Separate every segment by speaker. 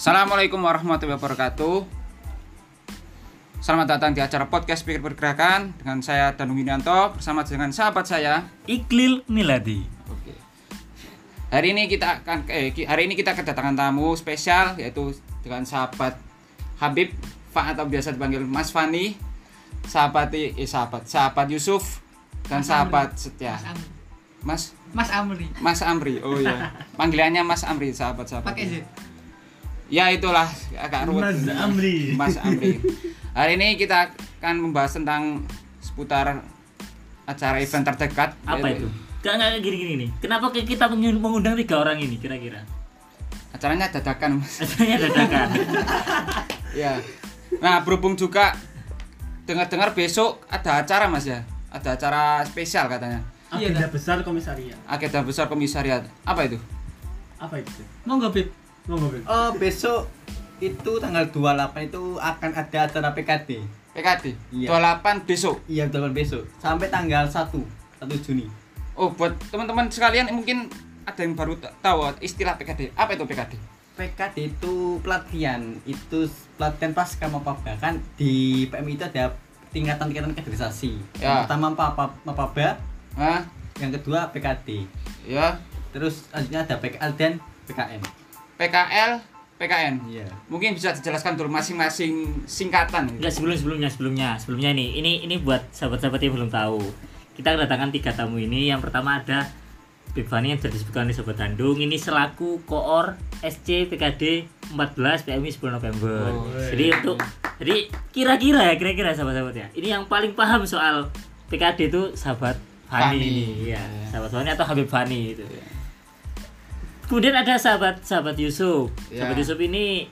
Speaker 1: Assalamualaikum warahmatullahi wabarakatuh. Selamat datang di acara podcast Pikir Pergerakan dengan saya Danu Winianto bersama dengan sahabat saya.
Speaker 2: Iklil Miladi.
Speaker 1: Oke. Hari ini kita akan eh, hari ini kita kedatangan tamu spesial yaitu dengan sahabat Habib Fa atau biasa dipanggil Mas Fani, sahabat eh sahabat sahabat Yusuf dan
Speaker 3: Mas
Speaker 1: sahabat
Speaker 3: Amri.
Speaker 1: setia.
Speaker 3: Mas Amri.
Speaker 1: Mas
Speaker 3: Mas Amri.
Speaker 1: Mas Amri. Oh iya. Panggilannya Mas Amri sahabat-sahabat.
Speaker 3: Pakai Z.
Speaker 1: Ya itulah agak ruwet.
Speaker 2: Mas Amri.
Speaker 1: Mas Amri. Hari ini kita akan membahas tentang seputar acara event terdekat.
Speaker 2: Apa
Speaker 1: yaitu-
Speaker 2: itu? Gak nggak gini-gini nih. Kenapa kita mengun- mengundang tiga orang ini kira-kira?
Speaker 1: Acaranya dadakan, Mas.
Speaker 2: Acaranya dadakan.
Speaker 1: ya. Nah, berhubung juga dengar-dengar besok ada acara, Mas ya. Ada acara spesial katanya.
Speaker 3: Iya,
Speaker 4: agenda
Speaker 3: dah.
Speaker 4: besar komisariat
Speaker 1: Agenda besar komisariat. Apa itu?
Speaker 4: apa itu
Speaker 3: Monggo Bib.
Speaker 5: Oh, besok itu tanggal 28 itu akan ada acara PKD.
Speaker 1: PKD.
Speaker 5: Iya.
Speaker 1: 28 besok.
Speaker 5: Iya, 28 besok sampai tanggal 1 1 Juni.
Speaker 1: Oh, buat teman-teman sekalian mungkin ada yang baru tahu istilah PKD. Apa itu PKD?
Speaker 5: PKD itu pelatihan, itu pelatihan pasca Mapaba kan di PMI itu ada tingkatan-tingkatan kaderisasi.
Speaker 1: Ya.
Speaker 5: Yang pertama Mapaba, Mapaba,
Speaker 1: Hah?
Speaker 5: yang kedua PKD.
Speaker 1: Ya.
Speaker 5: Terus selanjutnya ada PKL dan PKN.
Speaker 1: PKL, PKN.
Speaker 5: Iya.
Speaker 1: Mungkin bisa dijelaskan dulu masing-masing singkatan. gitu.
Speaker 2: Enggak sebelum sebelumnya sebelumnya sebelumnya ini ini ini buat sahabat-sahabat yang belum tahu. Kita kedatangan tiga tamu ini. Yang pertama ada Bibani yang sudah disebutkan di Sobat Bandung ini selaku koor SC PKD 14 PMI 10 November.
Speaker 1: Oh,
Speaker 2: jadi untuk jadi kira-kira ya kira-kira sahabat-sahabat ya. Ini yang paling paham soal PKD itu sahabat Fani
Speaker 1: Fani.
Speaker 2: ini ya.
Speaker 1: Iya.
Speaker 2: Sahabat Fani atau Habib Fani itu. Kemudian ada sahabat sahabat Yusuf.
Speaker 1: Ya.
Speaker 2: Sahabat Yusuf ini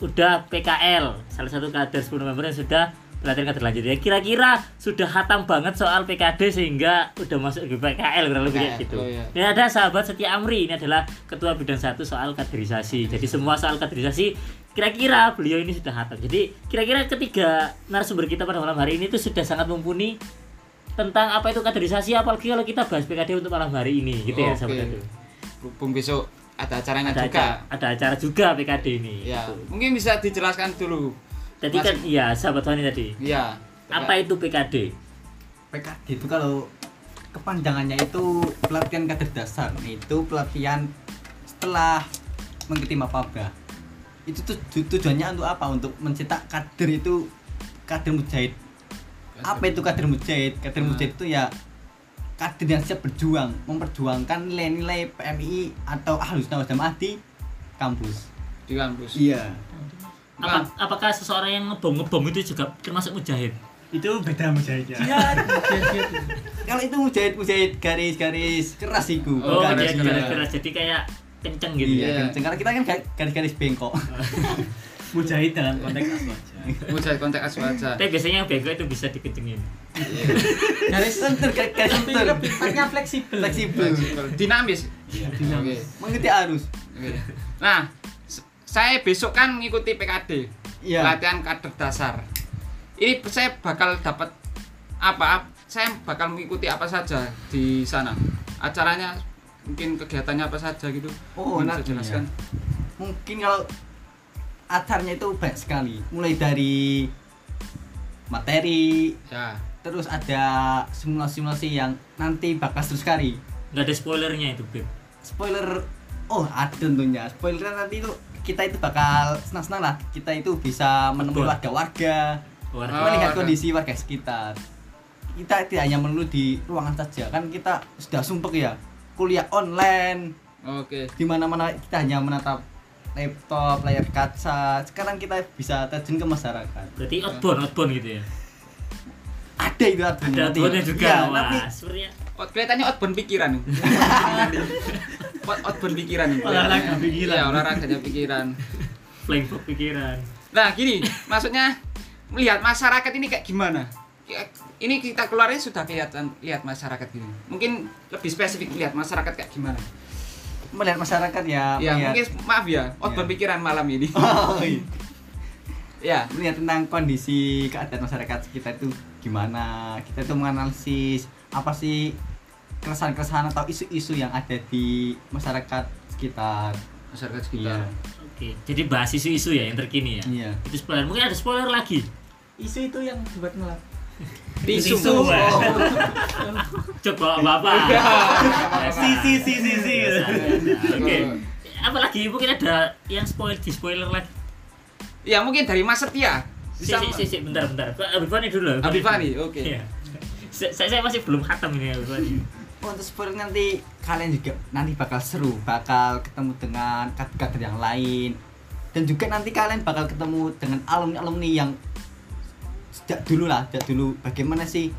Speaker 2: udah PKL, salah satu kader 10 November yang sudah pelatihan kader lanjut ya. Kira-kira sudah hatam banget soal PKD sehingga udah masuk ke PKL kurang lebih kayak gitu.
Speaker 1: oh iya.
Speaker 2: Dan ada sahabat Setia Amri ini adalah ketua bidang satu soal kaderisasi. Jadi semua soal kaderisasi kira-kira beliau ini sudah hatam. Jadi kira-kira ketiga narasumber kita pada malam hari ini itu sudah sangat mumpuni tentang apa itu kaderisasi apalagi kalau kita bahas PKD untuk malam hari ini gitu ya
Speaker 1: Oke.
Speaker 2: sahabat itu.
Speaker 1: Berhubung besok ada acaranya
Speaker 2: Ada
Speaker 1: juga.
Speaker 2: acara, ada acara juga PKD ini.
Speaker 1: Ya,
Speaker 2: Gitu.
Speaker 1: mungkin bisa dijelaskan dulu.
Speaker 2: Tadi kan iya sahabat Fani tadi.
Speaker 1: Iya.
Speaker 2: Apa itu PKD?
Speaker 5: PKD itu kalau kepanjangannya itu pelatihan kader dasar itu pelatihan setelah mengikuti mapaba itu tuh tu- tujuannya untuk apa untuk mencetak kader itu kader mujahid apa itu kader mujahid kader
Speaker 1: Hmm.
Speaker 5: mujahid itu ya kader yang siap berjuang memperjuangkan nilai-nilai PMI atau ahlus sunnah wal jamaah di kampus
Speaker 1: di kampus.
Speaker 5: iya
Speaker 2: Apa, apakah seseorang yang ngebom ngebom itu juga termasuk mujahid?
Speaker 4: itu beda mujahidnya
Speaker 5: kalau itu mujahid mujahid garis-garis keras itu
Speaker 2: Oh,
Speaker 1: garis
Speaker 2: jadi
Speaker 1: keras.
Speaker 2: garis-garis jadi kayak kenceng gitu
Speaker 5: Iya,
Speaker 2: ya.
Speaker 1: Iya.
Speaker 5: kenceng. karena kita kan ga- garis-garis bengkok.
Speaker 4: mujahid dalam konteks aswaja
Speaker 1: Mujahid konteks aswaja.
Speaker 2: Tapi biasanya yang bego itu bisa dikencengin.
Speaker 5: garis center, garis garis
Speaker 3: Tapi
Speaker 5: center.
Speaker 3: tepatnya fleksibel.
Speaker 5: Fleksibel.
Speaker 1: Dinamis.
Speaker 4: Iya, dinamis.
Speaker 5: Mengikuti arus.
Speaker 1: Oke. Nah, saya besok kan ngikuti PKD.
Speaker 5: Iya.
Speaker 1: Pelatihan kader dasar. Ini saya bakal dapat apa? Saya bakal mengikuti apa saja di sana. Acaranya mungkin kegiatannya apa saja gitu.
Speaker 5: Oh,
Speaker 1: Mungkin bisa
Speaker 5: enak
Speaker 1: jelaskan.
Speaker 5: Mungkin kalau acaranya itu banyak sekali. Mulai dari materi,
Speaker 1: Ya.
Speaker 5: terus ada simulasi-simulasi yang nanti bakal seru sekali.
Speaker 2: Nggak ada spoilernya itu, Beb.
Speaker 5: Spoiler, oh ada tentunya. Spoiler nanti itu kita itu bakal senang-senang lah. Kita itu bisa menemui
Speaker 2: Betul.
Speaker 5: warga-warga,
Speaker 2: Warga.
Speaker 5: Melihat
Speaker 1: warga.
Speaker 5: kondisi warga sekitar. Kita tidak hanya melulu di ruangan saja, kan kita sudah sumpah ya kuliah online,
Speaker 1: Oke.
Speaker 5: di mana-mana kita hanya menatap laptop, layar kaca. Sekarang kita bisa terjun ke masyarakat.
Speaker 2: Berarti outbound, outbound gitu ya.
Speaker 5: Ada itu artinya.
Speaker 2: Ada outboundnya juga.
Speaker 5: Ya,
Speaker 2: Wah,
Speaker 5: nanti
Speaker 2: sebenarnya
Speaker 1: Out, kelihatannya outbound pikiran. Out, outbound pikiran.
Speaker 4: Olahraga pikiran.
Speaker 1: Iya, olahraganya pikiran.
Speaker 2: flying fox pikiran.
Speaker 1: Nah gini, maksudnya melihat masyarakat ini kayak gimana? Ya, Ini kita keluarnya sudah kelihatan lihat masyarakat gini. Mungkin lebih spesifik lihat masyarakat kayak gimana?
Speaker 5: Melihat masyarakat ya,
Speaker 1: Ya
Speaker 5: melihat,
Speaker 1: mungkin maaf ya, outbound
Speaker 5: Iya.
Speaker 1: pikiran malam ini.
Speaker 5: Oh, iya.
Speaker 1: ya,
Speaker 5: melihat tentang kondisi keadaan masyarakat kita itu gimana. Kita itu menganalisis apa sih keresahan-keresahan atau isu-isu yang ada di masyarakat sekitar.
Speaker 1: masyarakat sekitar.
Speaker 5: Iya.
Speaker 2: Oke, jadi bahas isu-isu ya yang terkini ya.
Speaker 5: Iya.
Speaker 2: Itu spoiler. Mungkin ada spoiler lagi.
Speaker 3: Isu itu yang buat ngelap.
Speaker 1: Tisu.
Speaker 2: Tisu. Coba Bapak.
Speaker 4: Si si si si si.
Speaker 2: Oke. Apalagi mungkin ada yang spoiler di spoiler lagi.
Speaker 1: Ya mungkin dari Mas Setia.
Speaker 2: Si,
Speaker 1: Bisa
Speaker 2: si, si, si, bentar, bentar. Abifani dulu.
Speaker 1: Abifani, oke.
Speaker 2: Iya. Saya, saya masih belum khatam ini Abifani.
Speaker 5: untuk spoiler nanti kalian juga nanti bakal seru bakal ketemu dengan kader-kader yang lain dan juga nanti kalian bakal ketemu dengan alumni-alumni yang sejak dulu lah sejak dulu bagaimana sih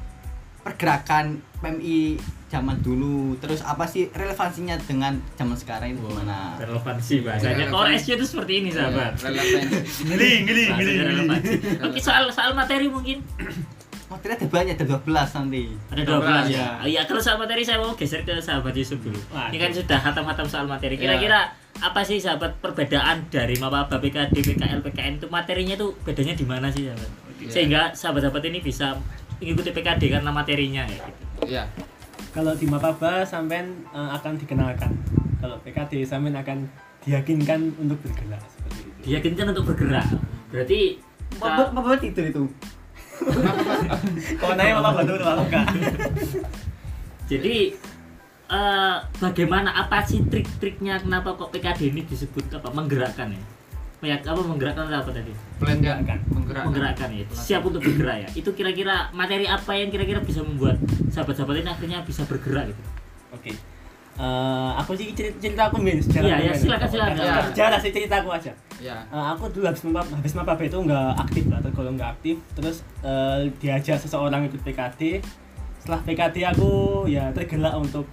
Speaker 5: pergerakan PMI zaman dulu terus apa sih relevansinya dengan zaman sekarang itu gimana
Speaker 2: Relevansi bahasanya. Core SC itu seperti ini sahabat.
Speaker 1: Relevan.
Speaker 4: Ngeli ngeli ngeli
Speaker 2: Bahasanya
Speaker 4: ngeli.
Speaker 2: relevansi. Oke soal soal materi mungkin
Speaker 5: materi ada banyak ada 12 nanti
Speaker 2: ada 12
Speaker 1: 12,
Speaker 2: ya.
Speaker 5: ya.
Speaker 2: Iya kalau soal materi saya mau geser ke sahabat Yusuf dulu.
Speaker 4: Waduh.
Speaker 2: Ini kan sudah hatam-hatam soal materi.
Speaker 1: Ya.
Speaker 2: Kira-kira apa sih sahabat perbedaan dari Mapaba PKD PKL PKN itu materinya itu bedanya di mana sih sahabat?
Speaker 1: Ya.
Speaker 2: Sehingga sahabat-sahabat ini bisa mengikuti PKD karena materinya ya gitu.
Speaker 1: Ya.
Speaker 4: Kalau di Mapaba sampean eh, akan dikenalkan. Kalau PKD sampean akan diyakinkan untuk bergerak seperti itu.
Speaker 2: Diyakinkan untuk bergerak. Berarti
Speaker 5: apa apa tidur itu
Speaker 4: Kau nanya Mapaba dulu kalau enggak.
Speaker 2: Jadi eh, bagaimana apa sih trik-triknya kenapa kok PKD ini disebut apa menggerakkan ya? Ya, apa menggerakkan atau apa tadi?
Speaker 1: Ya.
Speaker 4: Menggerakkan.
Speaker 1: Menggerakkan.
Speaker 2: Menggerakkan ya. Siap untuk bergerak ya. Itu kira-kira materi apa yang kira-kira bisa membuat sahabat-sahabat ini akhirnya bisa bergerak gitu.
Speaker 4: Oke. Eh, aku sih cerita, cerita aku min sejarah
Speaker 2: Iya, ya, silakan, silakan.
Speaker 4: Bukan Sejarah sih cerita aku aja.
Speaker 1: Ya.
Speaker 4: Eh, aku dulu habis mapa, habis mapaba itu nggak aktif lah tergolong nggak aktif terus eh, diajak seseorang ikut PKD setelah PKD aku ya tergerak untuk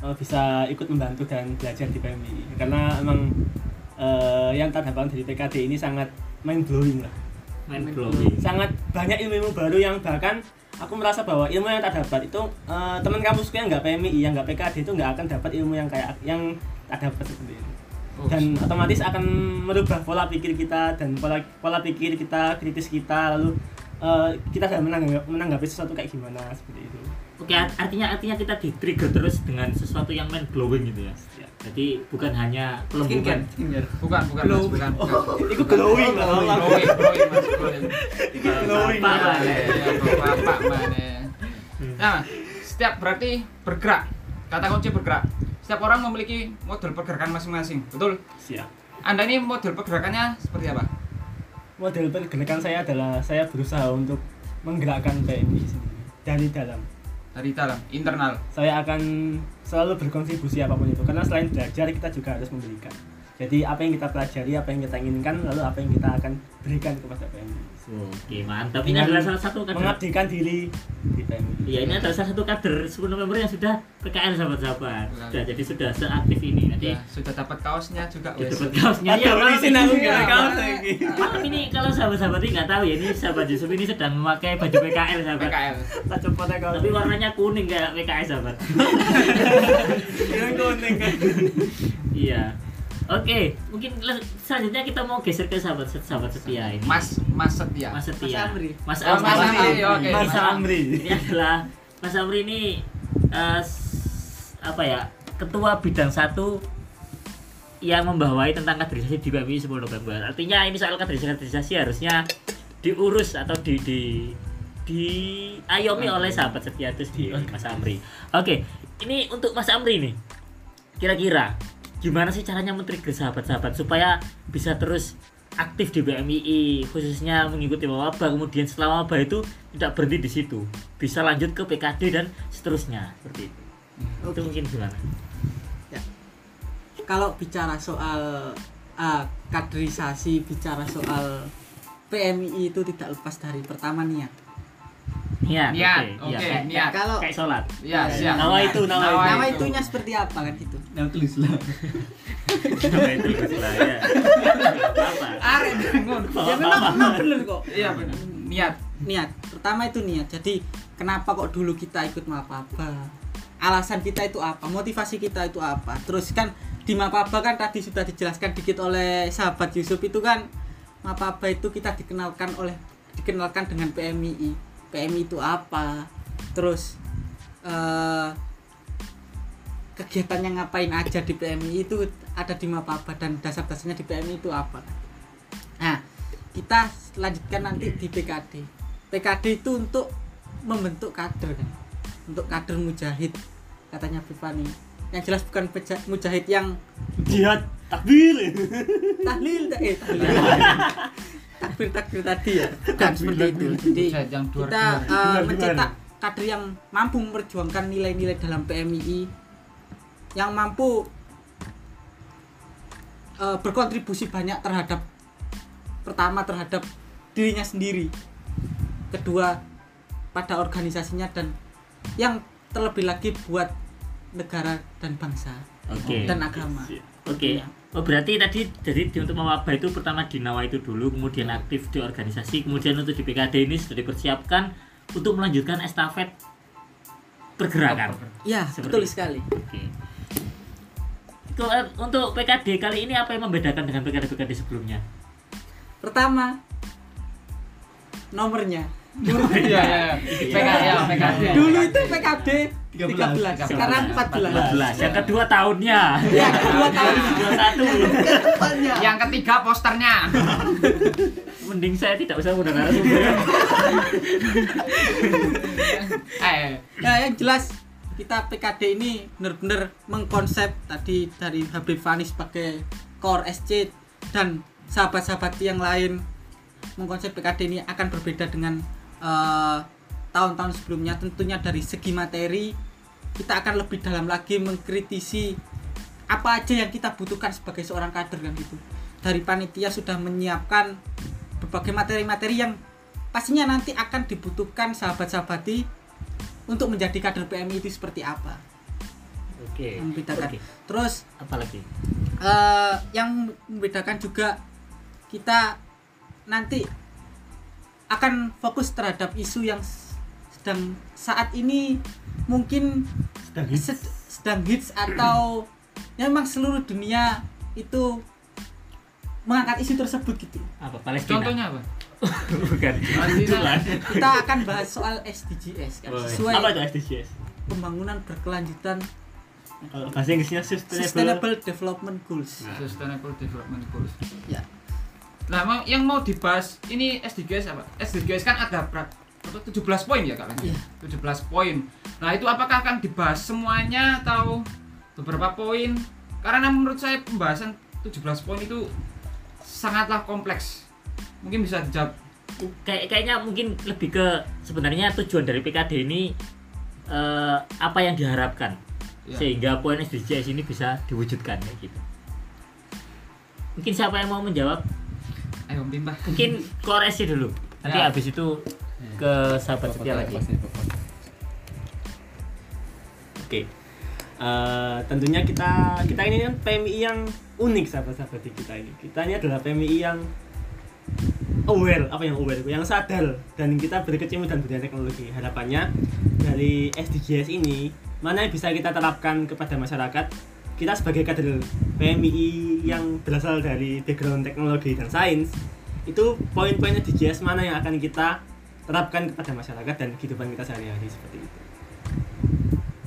Speaker 4: eh, bisa ikut membantu dan belajar di PMI karena emang eh, yang terdapat dari PKD ini sangat mind blowing lah.
Speaker 2: Main blowing.
Speaker 4: sangat banyak ilmu baru yang bahkan aku merasa bahwa ilmu yang tak dapat itu eh, teman kampusku yang nggak PMI yang nggak PKD itu nggak akan dapat ilmu yang kayak yang tak dapat seperti ini
Speaker 1: Oh,
Speaker 4: dan otomatis akan merubah pola pikir kita dan pola pola pikir kita kritis kita lalu eh, kita dalam menanggapi, menanggapi sesuatu kayak gimana seperti itu
Speaker 2: Oke, art- artinya artinya kita di trigger terus dengan sesuatu yang main blowing gitu ya.
Speaker 4: Ya.
Speaker 2: Jadi bukan hanya
Speaker 5: skincare
Speaker 1: Bukan, bukan, Mas, bukan. bukan.
Speaker 4: itu glowing lah
Speaker 1: Glowing, glowing, glowing, Mas, glowing.
Speaker 4: glowing lah.
Speaker 2: ya.
Speaker 1: Ya, bapak mana. Nah, setiap berarti bergerak. Kata kunci bergerak. Setiap orang memiliki model pergerakan masing-masing. Betul?
Speaker 4: siap
Speaker 1: Anda ini model pergerakannya seperti apa?
Speaker 4: Model pergerakan saya adalah saya berusaha untuk menggerakkan sendiri dari dalam
Speaker 1: Dari dalam, internal.
Speaker 4: saya akan selalu berkontribusi apa pun itu karena selain belajar kita juga harus memberikan jadi apa yang kita pelajari apa yang kita inginkan lalu apa yang kita akan berikan kepada PMI
Speaker 2: Oke, mantap. Ini adalah salah satu kader.
Speaker 4: mengabdikan diri di PMI
Speaker 2: Iya, ini adalah salah satu kader 10 November yang sudah PKL sahabat-sahabat. Sudah, jadi sudah seaktif ini. Nanti
Speaker 1: Ya, sudah dapat kaosnya juga.
Speaker 2: Sudah
Speaker 1: wes.
Speaker 2: dapat kaosnya ya
Speaker 4: aku
Speaker 2: ini.
Speaker 4: nggak
Speaker 1: Iya.
Speaker 4: kaos lagi
Speaker 2: Malam ini kalau sahabat-sahabat ini nggak tahu ya ini sahabat Yusuf ini sedang memakai baju PKL sahabat.
Speaker 1: PKL.
Speaker 4: ya kaos
Speaker 2: Tapi warnanya kuning kayak PKS sahabat.
Speaker 4: yang kuning kan
Speaker 2: iya. Oke, mungkin selanjutnya kita mau geser ke sahabat sahabat setia ini.
Speaker 1: Mas Mas Setia.
Speaker 2: Mas Setia.
Speaker 3: Mas Amri.
Speaker 2: Mas
Speaker 1: Oh, Mas
Speaker 2: Amri.
Speaker 1: Amri, oke.
Speaker 2: Mas Amri.
Speaker 4: Amri.
Speaker 2: Ini adalah Mas Amri ini eh, apa ya? Ketua bidang satu yang membawai tentang kaderisasi di PMI 10 November. Artinya ini soal kaderisasi harusnya diurus atau di di diayomi oleh sahabat setia itu sendiri Mas Amri. Oke, ini untuk Mas Amri nih. Kira-kira gimana sih caranya men-trigger sahabat-sahabat supaya bisa terus aktif di BMII khususnya mengikuti wabah kemudian setelah wabah itu tidak berhenti di situ bisa lanjut ke PKD dan seterusnya seperti itu itu mungkin gimana
Speaker 3: Kalau bicara soal ah, kaderisasi, bicara soal PMI itu tidak lepas dari pertama niat.
Speaker 2: niat
Speaker 1: Niat,
Speaker 2: Iya,
Speaker 1: oke,
Speaker 2: kayak-
Speaker 1: niat.
Speaker 3: Kalau
Speaker 2: kayak sholat
Speaker 1: Ya, siap.
Speaker 2: Nawa itu, nawa itu.
Speaker 3: nama itunya seperti apa kan itu?
Speaker 5: Tulis lah
Speaker 2: Nama itu lah ya apa
Speaker 1: Arek bangun.
Speaker 3: Ya memang, memang bener kok.
Speaker 1: Iya benar. Niat.
Speaker 3: Niat. Pertama itu niat. Jadi kenapa kok dulu kita ikut Mapaba? Alasan kita itu apa? Motivasi kita itu apa? Terus kan di Mapaba kan tadi sudah dijelaskan dikit oleh sahabat Yusuf itu kan Mapaba itu kita dikenalkan oleh dikenalkan dengan PMII. PMI itu apa? Terus eh, kegiatannya ngapain aja di PMI itu ada di Mapaba dan dasar-dasarnya di PMI itu apa. Nah kita lanjutkan nanti di PKD PKD itu untuk membentuk kader. Kan untuk kader mujahid katanya Bipani yang jelas bukan peja- mujahid yang
Speaker 2: jihad takbir.
Speaker 3: Tahlil eh tahlil. Takbir takbir tadi ya. Bukan seperti itu. jadi kita
Speaker 2: Duar-duar.
Speaker 3: mencetak kader yang mampu memperjuangkan nilai-nilai dalam PMII yang mampu eh, berkontribusi banyak terhadap pertama terhadap dirinya sendiri kedua pada organisasinya dan yang terlebih lagi buat negara dan bangsa
Speaker 2: oke
Speaker 3: dan agama
Speaker 2: Oke. Oh berarti tadi jadi di untuk mewabah itu pertama di Nawa itu dulu, kemudian aktif di organisasi, kemudian untuk di PKD ini sudah dipersiapkan untuk melanjutkan estafet pergerakan.
Speaker 3: ya
Speaker 2: Seperti
Speaker 3: betul sekali
Speaker 2: Oke. Eh, Untuk PKD kali ini apa yang membedakan dengan PKD-PKD sebelumnya?
Speaker 3: pertama nomornya
Speaker 1: Iya, iya, iya. PKD, ya, PKD.
Speaker 3: dulu itu PKD
Speaker 5: 13,
Speaker 3: 13, sekarang 14
Speaker 2: 14. Yang kedua tahunnya.
Speaker 3: ya kedua tahun
Speaker 2: 21.
Speaker 1: Yang ketiga posternya.
Speaker 2: Mending saya tidak usah narasumber.
Speaker 1: Eh,
Speaker 3: Nah, yang jelas kita PKD ini benar-benar mengkonsep tadi dari Habib Fani sebagai core SC dan sahabat-sahabat yang lain. Mengkonsep PKD ini akan berbeda dengan eh, tahun-tahun sebelumnya. Tentunya dari segi materi kita akan lebih dalam lagi mengkritisi apa aja yang kita butuhkan sebagai seorang kader kan gitu. Dari panitia sudah menyiapkan berbagai materi-materi yang pastinya nanti akan dibutuhkan sahabat-sahabati untuk menjadi kader PMI itu seperti apa
Speaker 2: Oke.
Speaker 3: yang membedakan.
Speaker 2: Oke.
Speaker 3: Terus
Speaker 2: Apalagi?
Speaker 3: eh, yang membedakan juga kita nanti akan fokus terhadap isu yang sedang saat ini mungkin
Speaker 4: Sedang hits.
Speaker 3: sed- sedang hits atau ya memang seluruh dunia itu mengangkat isu tersebut gitu.
Speaker 2: Apa Palestina?
Speaker 1: contohnya apa?
Speaker 2: Bukan.
Speaker 3: Kita akan bahas soal SDGs kan
Speaker 2: Boleh.
Speaker 3: sesuai
Speaker 2: Apa itu SDGs?
Speaker 3: pembangunan berkelanjutan
Speaker 4: Kalau bahasa Inggrisnya sustainable.
Speaker 3: Sustainable Development Goals.
Speaker 1: Sustainable Development Goals.
Speaker 3: Ya.
Speaker 1: Nah, mau- yang mau dibahas ini SDGs apa? SDGs kan ada berapa? Apa, 17 poin ya kalian?
Speaker 3: Iya.
Speaker 1: 17 poin. Nah, itu apakah akan dibahas semuanya atau beberapa poin? Karena menurut saya pembahasan 17 poin itu sangatlah kompleks. Mungkin bisa dijawab
Speaker 2: Kayak kayaknya mungkin lebih ke sebenarnya tujuan dari PKD ini eh, apa yang diharapkan
Speaker 1: Ya.
Speaker 2: sehingga poin SDGs ini bisa diwujudkan kayak gitu. Mungkin siapa yang mau menjawab?
Speaker 1: Ayo Pimpah.
Speaker 2: Mungkin koreksi dulu. Nanti
Speaker 1: Ya.
Speaker 2: habis itu ke sahabat setia lagi.
Speaker 4: Oke. Eh, tentunya kita kita ini kan PMI yang unik sahabat-sahabat kita ini. Kita ini adalah PMI yang aware, apa yang aware, yang sadar dan kita berkecimpung dalam dunia teknologi. Harapannya dari SDGs ini mana yang bisa kita terapkan kepada masyarakat. Kita sebagai kader PMI yang berasal dari background teknologi dan sains, itu poin-poin SDGs mana yang akan kita terapkan kepada masyarakat dan kehidupan kita sehari-hari seperti itu.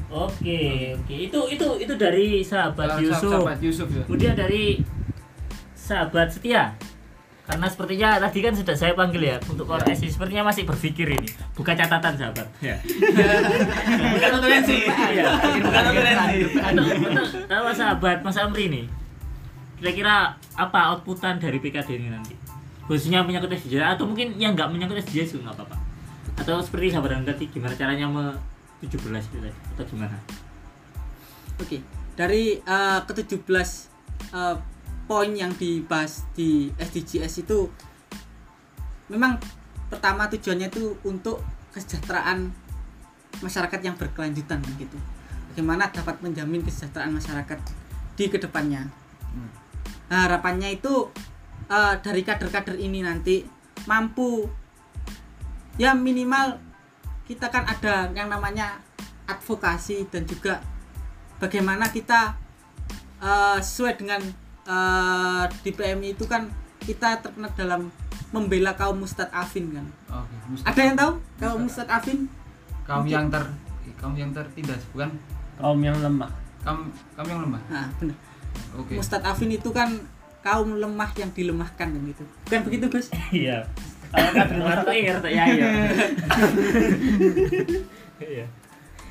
Speaker 2: Oke, oke. Itu itu itu dari sahabat
Speaker 1: Sahabat-
Speaker 2: Yusuf.
Speaker 1: Sahabat Yusuf ya.
Speaker 2: Kemudian dari sahabat setia. Karena sepertinya tadi kan sudah saya panggil ya untuk
Speaker 1: Ya.
Speaker 2: koreksi sepertinya masih berpikir ini. Buka catatan sahabat. Ya.
Speaker 4: Bukan notulensi.
Speaker 2: Iya.
Speaker 4: Bukan notulensi.
Speaker 2: Untuk, untuk kalau sahabat Mas Amri nih. Kira-kira apa outputan dari PKD ini nanti? Khususnya menyangkut SDGs atau mungkin yang nggak menyangkut SDGs juga nggak apa-apa. Atau seperti sahabat tadi gimana caranya me 17 itu tadi atau gimana?
Speaker 3: Oke, dari eh, ke-17 eh, poin yang dibahas di SDGs itu memang pertama tujuannya itu untuk kesejahteraan masyarakat yang berkelanjutan gitu. Bagaimana dapat menjamin kesejahteraan masyarakat di ke depannya. Nah, harapannya itu eh, dari kader-kader ini nanti mampu ya minimal kita kan ada yang namanya advokasi dan juga bagaimana kita eh, sesuai dengan eh, di PMI itu kan kita terkenal dalam membela kaum mustadafin kan.
Speaker 1: Oke, Mustaq-
Speaker 3: Ada yang tahu kaum mustadafin?
Speaker 1: kaum yang ter kaum yang tertindas bukan
Speaker 4: Kaum yang lemah.
Speaker 1: kamu kamu yang lemah
Speaker 3: Nah, benar.
Speaker 1: oke
Speaker 3: Ustadz Afin itu kan kaum lemah yang dilemahkan kan gitu. Bukan begitu, Gus?
Speaker 2: Iya. Ya iya. Iya.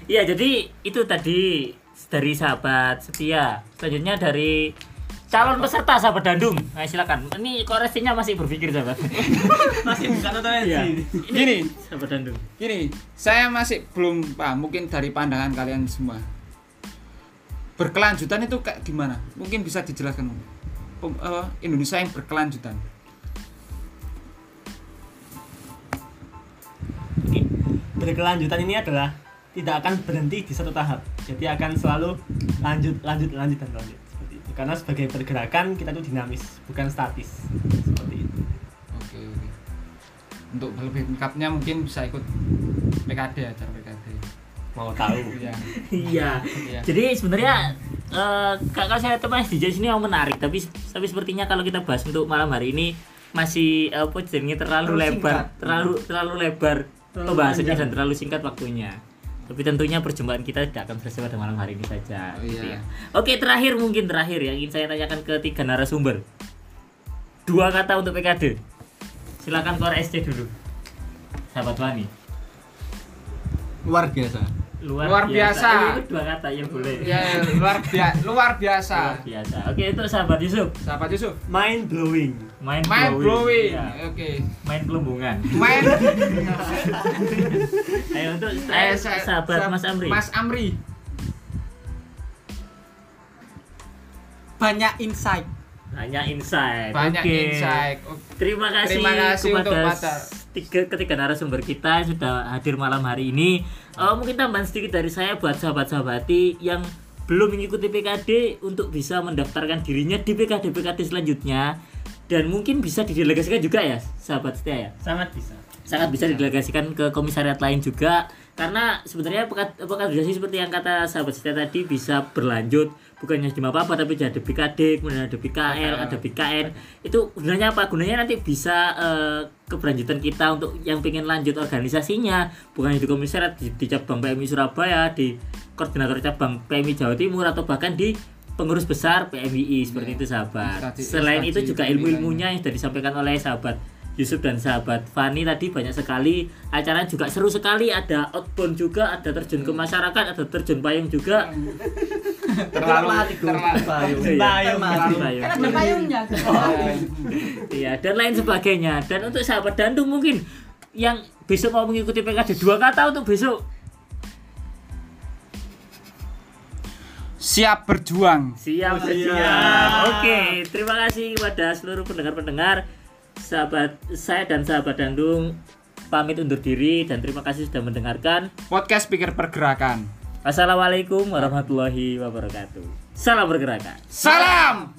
Speaker 2: Iya, jadi itu tadi dari sahabat setia. Selanjutnya dari calon peserta sahabat Dandung. Nah, silakan. Ini koreksinya masih berpikir sahabat.
Speaker 4: Masih bukan atau
Speaker 2: Iya.
Speaker 1: gini
Speaker 2: Sahabat Dandung.
Speaker 1: gini saya masih belum paham mungkin dari pandangan kalian semua berkelanjutan itu kayak gimana mungkin bisa dijelaskan Pem- eh, Indonesia yang berkelanjutan
Speaker 4: Oke. Berkelanjutan ini adalah tidak akan berhenti di satu tahap. Jadi akan selalu lanjut, lanjut, lanjut dan lanjut. Karena sebagai pergerakan kita itu dinamis, bukan statis. Seperti itu.
Speaker 1: oke oke untuk lebih lengkapnya mungkin bisa ikut PKD acara PKD
Speaker 4: Mau tahu?
Speaker 1: ya
Speaker 2: Iya.
Speaker 1: Iya.
Speaker 2: Jadi sebenarnya eh kalau saya teman DJ sini yang menarik, tapi tapi sepertinya kalau kita bahas untuk malam hari ini masih eh, apa jadinya terlalu,
Speaker 3: Terlalu
Speaker 2: lebar,
Speaker 3: singkat.
Speaker 2: terlalu terlalu lebar
Speaker 3: Terlalu
Speaker 2: pembahasannya dan terlalu singkat waktunya. Tapi tentunya perjumpaan kita tidak akan selesai pada malam hari ini saja.
Speaker 1: Oh,
Speaker 2: gitu
Speaker 1: iya.
Speaker 2: ya. Oke, terakhir mungkin terakhir yang ingin saya tanyakan ke tiga narasumber. Dua kata untuk PKD. Silakan Kor SC dulu. Sahabat Wani.
Speaker 5: luar biasa
Speaker 1: Luar biasa.
Speaker 2: Eh, itu dua kata yang boleh.
Speaker 1: ya luar biasa luar biasa
Speaker 2: Luar biasa. Oke, untuk sahabat Yusuf.
Speaker 1: sahabat Yusuf
Speaker 4: Mind blowing.
Speaker 2: Main
Speaker 1: mind blowing
Speaker 2: Iya.
Speaker 1: oke
Speaker 2: Main kelumbungan.
Speaker 1: main
Speaker 2: Ayo untuk
Speaker 1: eh,
Speaker 2: eh,
Speaker 1: sa-
Speaker 2: sahabat
Speaker 1: sa-
Speaker 2: Mas Amri.
Speaker 1: Mas Amri
Speaker 3: Banyak insight.
Speaker 2: Hanya insight.
Speaker 1: banyak
Speaker 2: Oke.
Speaker 1: insight Oke.
Speaker 2: Terima kasih,
Speaker 1: Terima kasih
Speaker 2: kepada
Speaker 1: untuk Mata.
Speaker 2: Tiga ketiga narasumber kita sudah hadir malam hari ini. Eh, mungkin tambahan sedikit dari saya buat sahabat-sahabati yang belum mengikuti PKD untuk bisa mendaftarkan dirinya di PKD PKD selanjutnya dan mungkin bisa didelegasikan juga ya sahabat setia ya.
Speaker 4: Sangat bisa.
Speaker 2: sangat bisa didelegasikan ke komisariat lain juga karena sebenarnya pekaderisasi seperti yang kata sahabat setia tadi bisa berlanjut. Bukannya cuma apa apa tapi ada BKD kemudian ada BKL ada BKN itu gunanya apa? Gunanya nanti bisa eh, keberlanjutan kita untuk yang pengen lanjut organisasinya. Bukan di komisariat di, di cabang PMI Surabaya di koordinator cabang PMI Jawa Timur atau bahkan di pengurus besar PMII seperti
Speaker 1: Iya.
Speaker 2: itu sahabat. Selain itu juga
Speaker 1: PMI
Speaker 2: ilmu-ilmunya yang sudah disampaikan oleh sahabat Yusuf dan sahabat Fani tadi banyak sekali. Acara juga seru sekali. Ada outbound juga ada terjun ke masyarakat ada terjun payung juga.
Speaker 1: Terlalu terlalu
Speaker 5: Payung.
Speaker 2: Iya,
Speaker 4: Payung.
Speaker 3: ada payungnya.
Speaker 2: iya dan lain sebagainya. Dan untuk sahabat Dandung mungkin yang besok mau mengikuti PKD dua kata untuk besok.
Speaker 1: Siap berjuang.
Speaker 2: Siap
Speaker 4: Oh,
Speaker 2: siap.
Speaker 4: siap.
Speaker 2: oke terima kasih kepada seluruh pendengar-pendengar sahabat saya dan sahabat Dandung pamit undur diri dan terima kasih sudah mendengarkan
Speaker 1: podcast pikir pergerakan
Speaker 2: Assalamualaikum warahmatullahi wabarakatuh. Salam bergerakan.
Speaker 1: salam